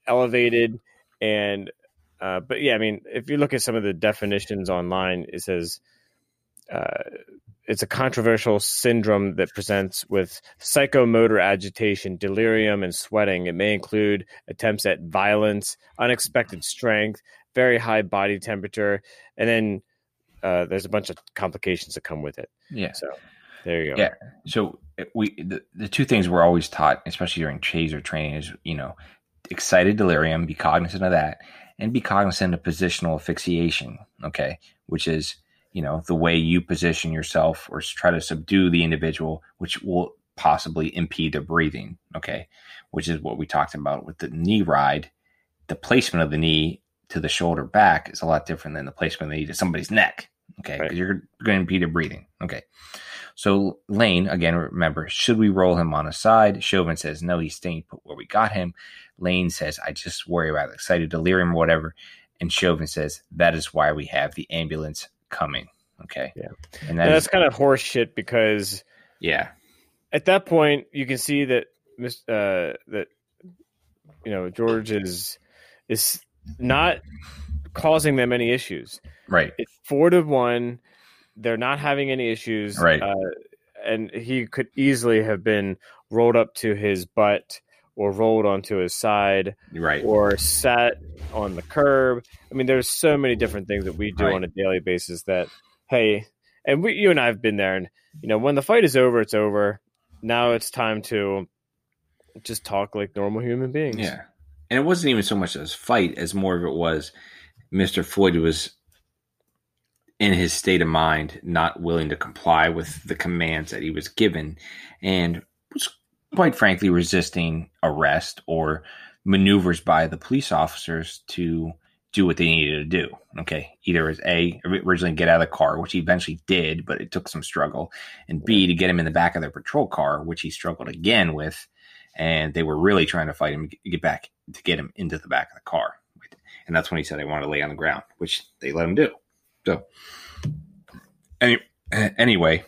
elevated. And, uh, but yeah, I mean, if you look at some of the definitions online, it says, uh, it's a controversial syndrome that presents with psychomotor agitation, delirium, and sweating. It may include attempts at violence, unexpected strength, very high body temperature, and then uh, there's a bunch of complications that come with it. Yeah. So there you go. Yeah. So we the, the two things we're always taught, especially during taser training, is you know, excited delirium, be cognizant of that, and be cognizant of positional asphyxiation. Okay, which is you know the way you position yourself or try to subdue the individual, which will possibly impede their breathing. Okay, which is what we talked about with the knee ride. The placement of the knee to the shoulder back is a lot different than the placement they the knee to somebody's neck. Okay, because right. you're going to impede their breathing. Okay. So Lane, again, remember, should we roll him on a side? Chauvin says, no, he's staying put where we got him. Lane says, I just worry about excited delirium or whatever. And Chauvin says, that is why we have the ambulance coming. Okay. Yeah. And, that and that's is, kind of horse shit because yeah, at that point you can see that uh, that you know George is is not causing them any issues. Right. It's four to one. They're not having any issues. Right. Uh, and he could easily have been rolled up to his butt or rolled onto his side. Right. Or sat on the curb. I mean, there's so many different things that we do right. on a daily basis that, hey, and we, you and I have been there. And, you know, when the fight is over, it's over. Now it's time to just talk like normal human beings. Yeah. And it wasn't even so much as fight as more of it was Mr. Floyd was in his state of mind, not willing to comply with the commands that he was given, and was quite frankly resisting arrest or maneuvers by the police officers to do what they needed to do. Okay. Either as A, originally get out of the car, which he eventually did, but it took some struggle, and B, to get him in the back of their patrol car, which he struggled again with. And they were really trying to fight him to get back to get him into the back of the car. And that's when he said, I want to lay on the ground, which they let him do. So, any, anyway,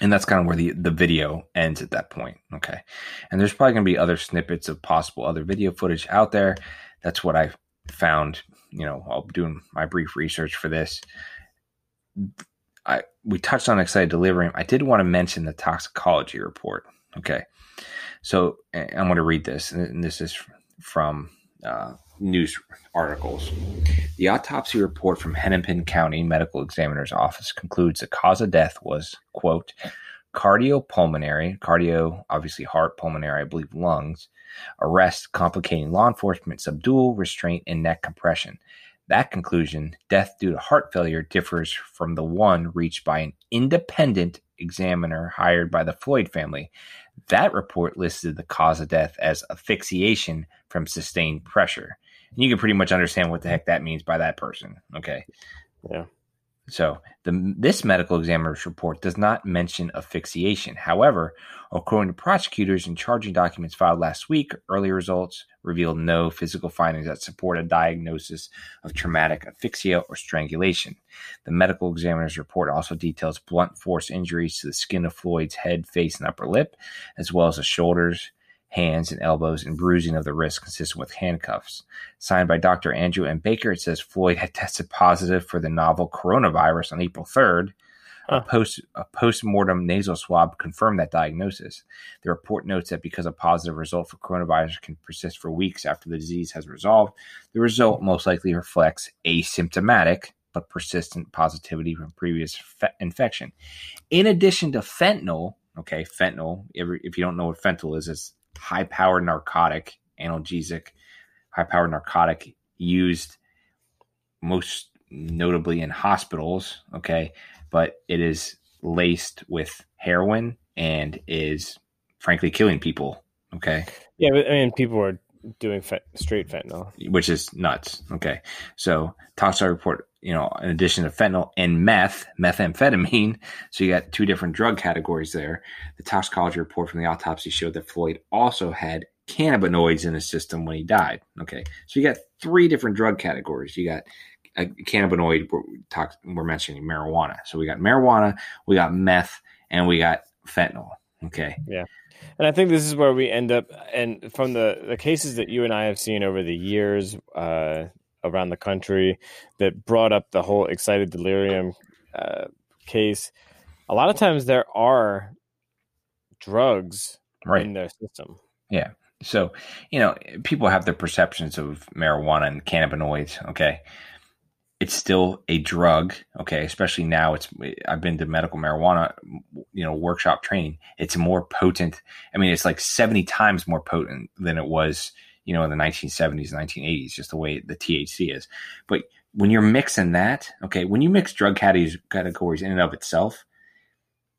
and that's kind of where the, the video ends at that point. Okay. And there's probably going to be other snippets of possible other video footage out there. That's what I found, you know, while doing my brief research for this. I we touched on excited delirium. I did want to mention the toxicology report. Okay. So I'm going to read this, and this is from uh, news articles. The autopsy report from Hennepin County Medical Examiner's Office concludes the cause of death was, quote, cardiopulmonary, cardio, obviously heart, pulmonary, I believe lungs, arrest complicating law enforcement, subdual, restraint, and neck compression. That conclusion, death due to heart failure, differs from the one reached by an independent examiner hired by the Floyd family. That report listed the cause of death as asphyxiation from sustained pressure. And you can pretty much understand what the heck that means by that person. Okay. Yeah. So the this medical examiner's report does not mention asphyxiation. However, according to prosecutors in charging documents filed last week, early results revealed no physical findings that support a diagnosis of traumatic asphyxia or strangulation. The medical examiner's report also details blunt force injuries to the skin of Floyd's head, face, and upper lip, as well as the shoulders, hands, and elbows, and bruising of the wrist consistent with handcuffs. Signed by Dr. Andrew M. Baker, it says Floyd had tested positive for the novel coronavirus on April 3rd. Huh. A post a post-mortem nasal swab confirmed that diagnosis. The report notes that because a positive result for coronavirus can persist for weeks after the disease has resolved, the result most likely reflects asymptomatic but persistent positivity from previous fe- infection. In addition to fentanyl, okay, fentanyl, if, if you don't know what fentanyl is, it's high powered narcotic, analgesic, high powered narcotic used most notably in hospitals. Okay. But it is laced with heroin and is frankly killing people. Okay. Yeah. I mean, people are doing fent- straight fentanyl, which is nuts. Okay. So, toxic report you know, in addition to fentanyl and meth, methamphetamine. So you got two different drug categories there. The toxicology report from the autopsy showed that Floyd also had cannabinoids in his system when he died. Okay. So you got three different drug categories. You got a cannabinoid, we're, talk, we're mentioning marijuana. So we got marijuana, we got meth, and we got fentanyl. Okay. Yeah. And I think this is where we end up. And from the, the cases that you and I have seen over the years, uh, around the country that brought up the whole excited delirium uh, case. a lot of times there are drugs Right. in their system. Yeah. So, you know, people have their perceptions of marijuana and cannabinoids. Okay. It's still a drug. Okay. Especially now, it's, I've been to medical marijuana, you know, workshop training. It's more potent. I mean, it's like 70 times more potent than it was, you know, in the 1970s, 1980s, just the way the THC is. But when you're mixing that, okay, when you mix drug categories, categories in and of itself,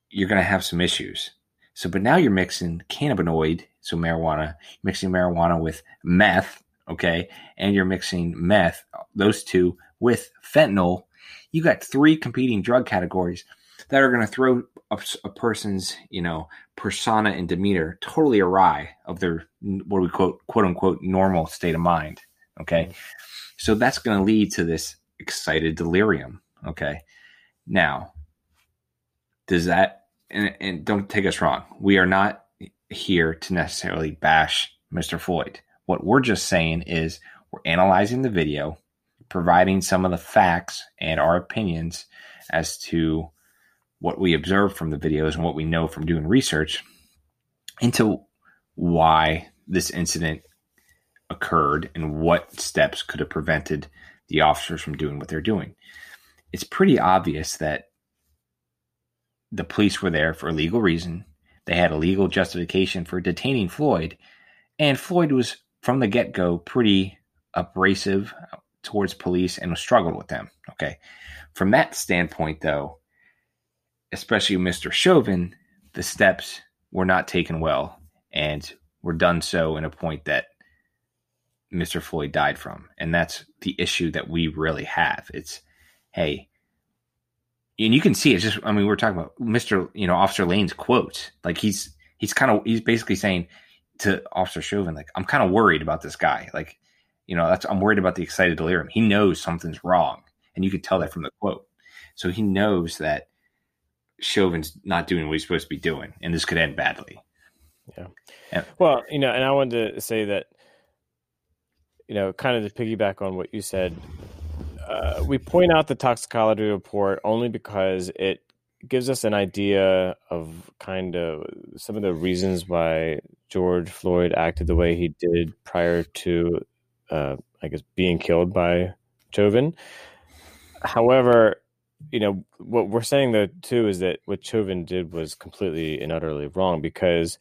you're going to have some issues. So, but now you're mixing cannabinoid, so marijuana, mixing marijuana with meth, okay, and you're mixing meth, those two with fentanyl. You got three competing drug categories that are going to throw a, a person's, you know, persona and demeanor totally awry of their what we quote quote unquote normal state of mind. Okay, Mhm. so that's going to lead to this excited delirium. Okay, now does that and, and don't take us wrong, we are not here to necessarily bash Mr. Floyd. What we're just saying is we're analyzing the video, providing some of the facts and our opinions as to what we observe from the videos and what we know from doing research into why this incident occurred and what steps could have prevented the officers from doing what they're doing. It's pretty obvious that the police were there for a legal reason. They had a legal justification for detaining Floyd, and Floyd was from the get go pretty abrasive towards police and was struggled with them. Okay. From that standpoint, though, especially Mr. Chauvin, the steps were not taken well and were done so in a point that Mr. Floyd died from. And that's the issue that we really have. It's, hey, and you can see it's just I mean, we're talking about Mr. you know, Officer Lane's quotes. Like he's he's kind of he's basically saying to Officer Chauvin, like, I'm kind of worried about this guy. Like, you know, that's I'm worried about the excited delirium. He knows something's wrong. And you could tell that from the quote. So he knows that Chauvin's not doing what he's supposed to be doing, and this could end badly. Yeah. Well, you know, and I wanted to say that, you know, kind of to piggyback on what you said, uh, we point out the toxicology report only because it gives us an idea of kind of some of the reasons why George Floyd acted the way he did prior to, uh, I guess, being killed by Chauvin. However, you know what we're saying though too is that what Chauvin did was completely and utterly wrong because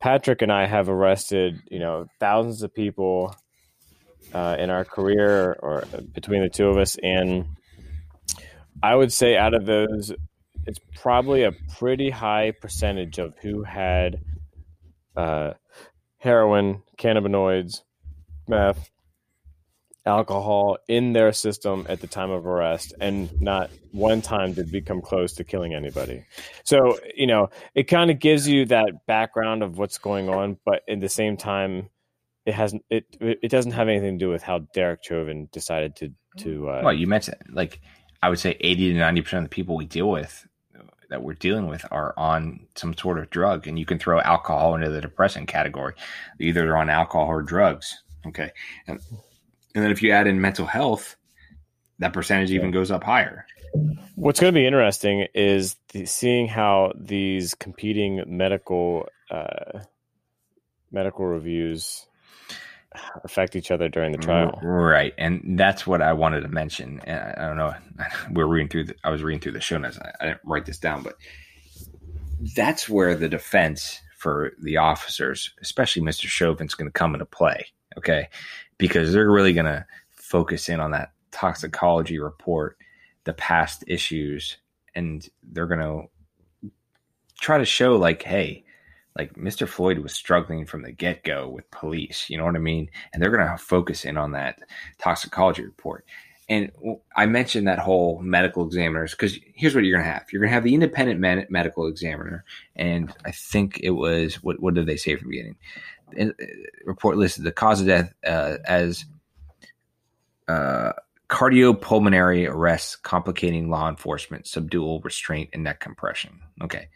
Patrick and I have arrested you know thousands of people uh, in our career or between the two of us, and I would say out of those, it's probably a pretty high percentage of who had uh, heroin, cannabinoids, meth, alcohol in their system at the time of arrest and not one time did we come close to killing anybody so you know it kind of gives you that background of what's going on but at the same time it hasn't it it doesn't have anything to do with how derek chauvin decided to to uh, Well, you mentioned like I would say 80 to 90% of the people we deal with that we're dealing with are on some sort of drug and you can throw alcohol into the depressant category. Either they're on alcohol or drugs. Okay. And and then if you add in mental health, that percentage even goes up higher. What's going to be interesting is the, seeing how these competing medical uh, medical reviews affect each other during the trial. Right. And that's what I wanted to mention. And I, I don't know. We're reading through the, I was reading through the show notes. I, I didn't write this down, but that's where the defense for the officers, especially Mr. Chauvin's going to come into play. Okay. Because they're really going to focus in on that toxicology report, the past issues, and they're going to try to show, like, hey, like Mr. Floyd was struggling from the get go with police. You know what I mean? And they're going to focus in on that toxicology report. And I mentioned that whole medical examiners because here's what you're going to have. You're going to have the independent med- medical examiner, and I think it was what what did they say from the beginning? Uh, report listed the cause of death uh, as uh, cardiopulmonary arrest complicating law enforcement, subdual, restraint, and neck compression. Okay,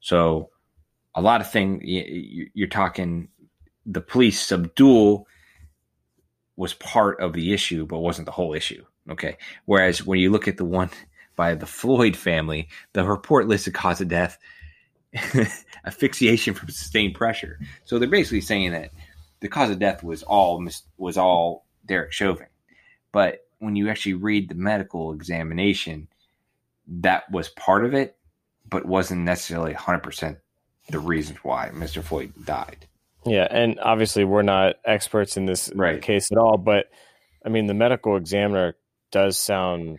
so a lot of things you're talking. The police subdual was part of the issue, but wasn't the whole issue. Okay. Whereas when you look at the one by the Floyd family. The report listed cause of death asphyxiation from sustained pressure. So they're basically saying that the cause of death was all was all Derek Chauvin. But when you actually read the medical examination, that was part of it, but wasn't necessarily 100% the reasons why Mr. Floyd died. Yeah, and obviously we're not experts in this Right. case at all, but I mean the medical examiner does sound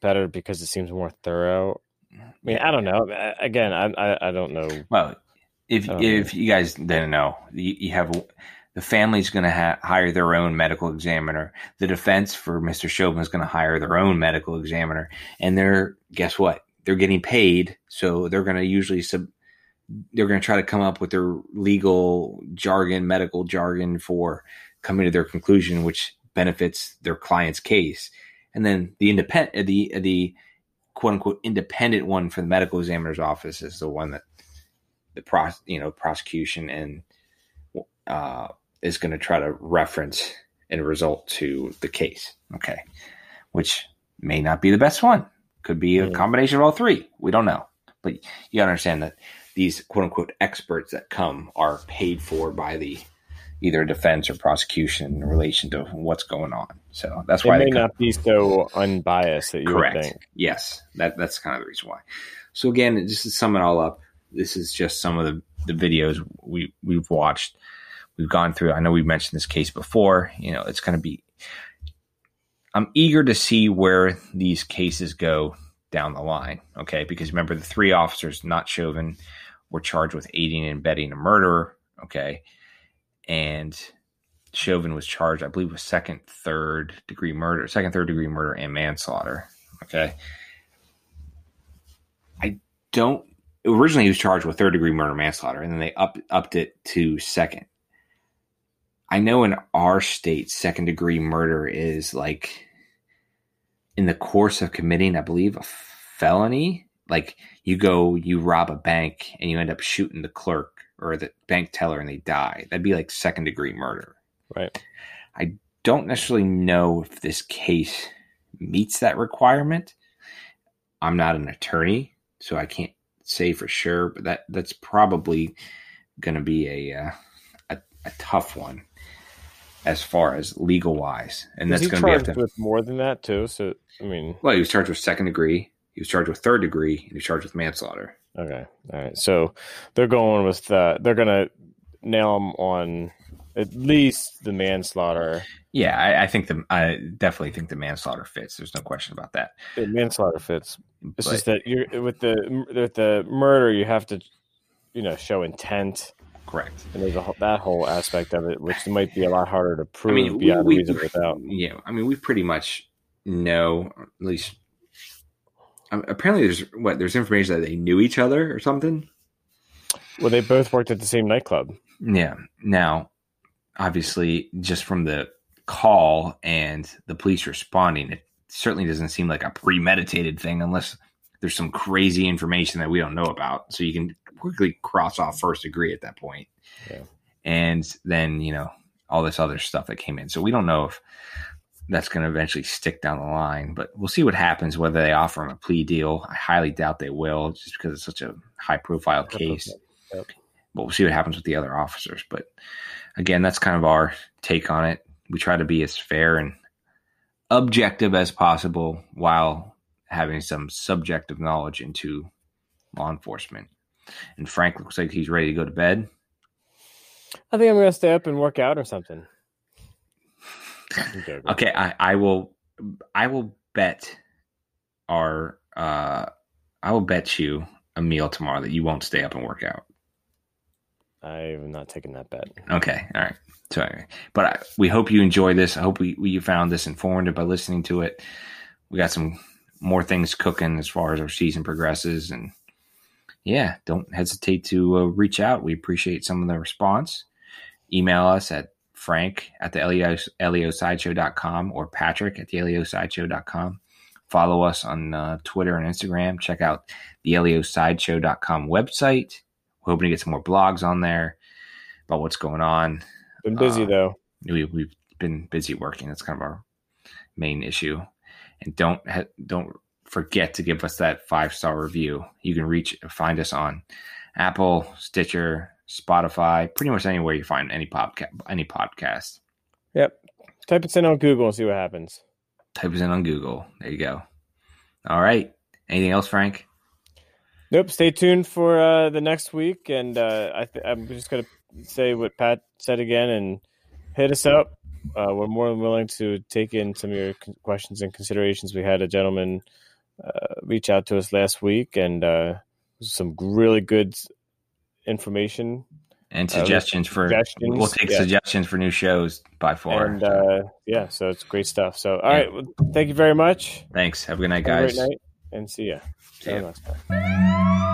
better because it seems more thorough. I mean, I don't know. Again, I I, I don't know. Well, if if you guys didn't know, you, you have the family's going to ha- hire their own medical examiner. The defense for Mr. Chauvin is going to hire their own medical examiner, and they're guess what? They're getting paid, so they're going to usually sub. They're going to try to come up with their legal jargon, medical jargon for coming to their conclusion, which benefits their client's case. And then the independent, the the quote unquote independent one for the medical examiner's office is the one that the pros, you know, prosecution and uh, is going to try to reference and result to the case. Okay, which may not be the best one. Could be a combination of all three. We don't know, but you understand that these quote unquote experts that come are paid for by the either defense or prosecution in relation to what's going on. So that's It why may they come. not be so unbiased that you Correct. would think. Yes, that that's kind of the reason why. So again, just to sum it all up, this is just some of the, the videos we we've watched. We've gone through. I know we've mentioned this case before. You know, it's going to be. I'm eager to see where these cases go down the line. Okay, because remember the three officers, not Chauvin, were charged with aiding and abetting a murder. Okay, and Chauvin was charged, I believe, with second, third degree murder, second, third degree murder, and manslaughter. Okay. I don't. Originally, he was charged with third degree murder, manslaughter, and then they up, upped it to second. I know in our state, second degree murder is like in the course of committing, I believe, a felony. Like you go, you rob a bank, and you end up shooting the clerk or the bank teller, and they die. That'd be like second degree murder Right. I don't necessarily know if this case meets that requirement. I'm not an attorney, so I can't say for sure, but that that's probably going to be a, uh, a a tough one as far as legal wise, and Was that's going to be charged with more than that too? So I mean, Well, he was charged with second degree. He was charged with third degree, and he was charged with manslaughter. Okay, all right. So they're going with uh, they're gonna nail him on at least the manslaughter. Yeah, I, I think the I definitely think the manslaughter fits. There's no question about that. The manslaughter fits. It's But- just that you're with the with the murder, you have to, you know, show intent, correct. and there's a, whole- that whole aspect of it, which might be a lot harder to prove I mean, beyond we, a reasonable doubt. yeah. I mean, we pretty much know at least. Um, apparently, there's what there's information that they knew each other or something. Well, they both worked at the same nightclub. Yeah. Now, obviously, just from the call and the police responding, it certainly doesn't seem like a premeditated thing unless there's some crazy information that we don't know about. So you can quickly cross off first degree at that point. Yeah. And then, you know, all this other stuff that came in. So we don't know if that's going to eventually stick down the line, but we'll see what happens whether they offer him a plea deal. I highly doubt they will just because it's such a high profile case Yep. but we'll see what happens with the other officers. But again, that's kind of our take on it. We try to be as fair and objective as possible while having some subjective knowledge into law enforcement. And Frank looks like he's ready to go to bed. I think I'm gonna stay up and work out or something. Okay, I, I will I will bet our uh I will bet you a meal tomorrow that you won't stay up and work out. I'm not taking that bet. Okay, all right. Sorry, but I, we hope you enjoy this. I hope we, we you found this informative by listening to it. We got some more things cooking as far as our season progresses, and yeah, don't hesitate to uh, reach out. We appreciate some of the response. Email us at frank at the leo, leosideshow.com or patrick at the leosideshow.com. Follow us on uh, Twitter and Instagram. Check out the leosideshow.com website. We're hoping to get some more blogs on there about what's going on. Been busy Uh, though. We, we've been busy working. That's kind of our main issue. And don't ha- don't forget to give us that five star review. You can reach find us on Apple, Stitcher, Spotify, pretty much anywhere you find any podcast. Any podcast. Yep. Type it in on Google and see what happens. Type it in on Google. There you go. All right. Anything else, Frank? Nope. Stay tuned for uh, the next week, and uh, I th- I'm just gonna say what Pat said again and hit us up. Uh, we're more than willing to take in some of your questions and considerations. We had a gentleman uh, reach out to us last week, and uh, some really good information and suggestions uh, for suggestions. we'll take yeah. suggestions for new shows by far. And uh, yeah, so it's great stuff. So all yeah. right, well, thank you very much. Thanks. Have a good night, guys. night, and see ya. See ya.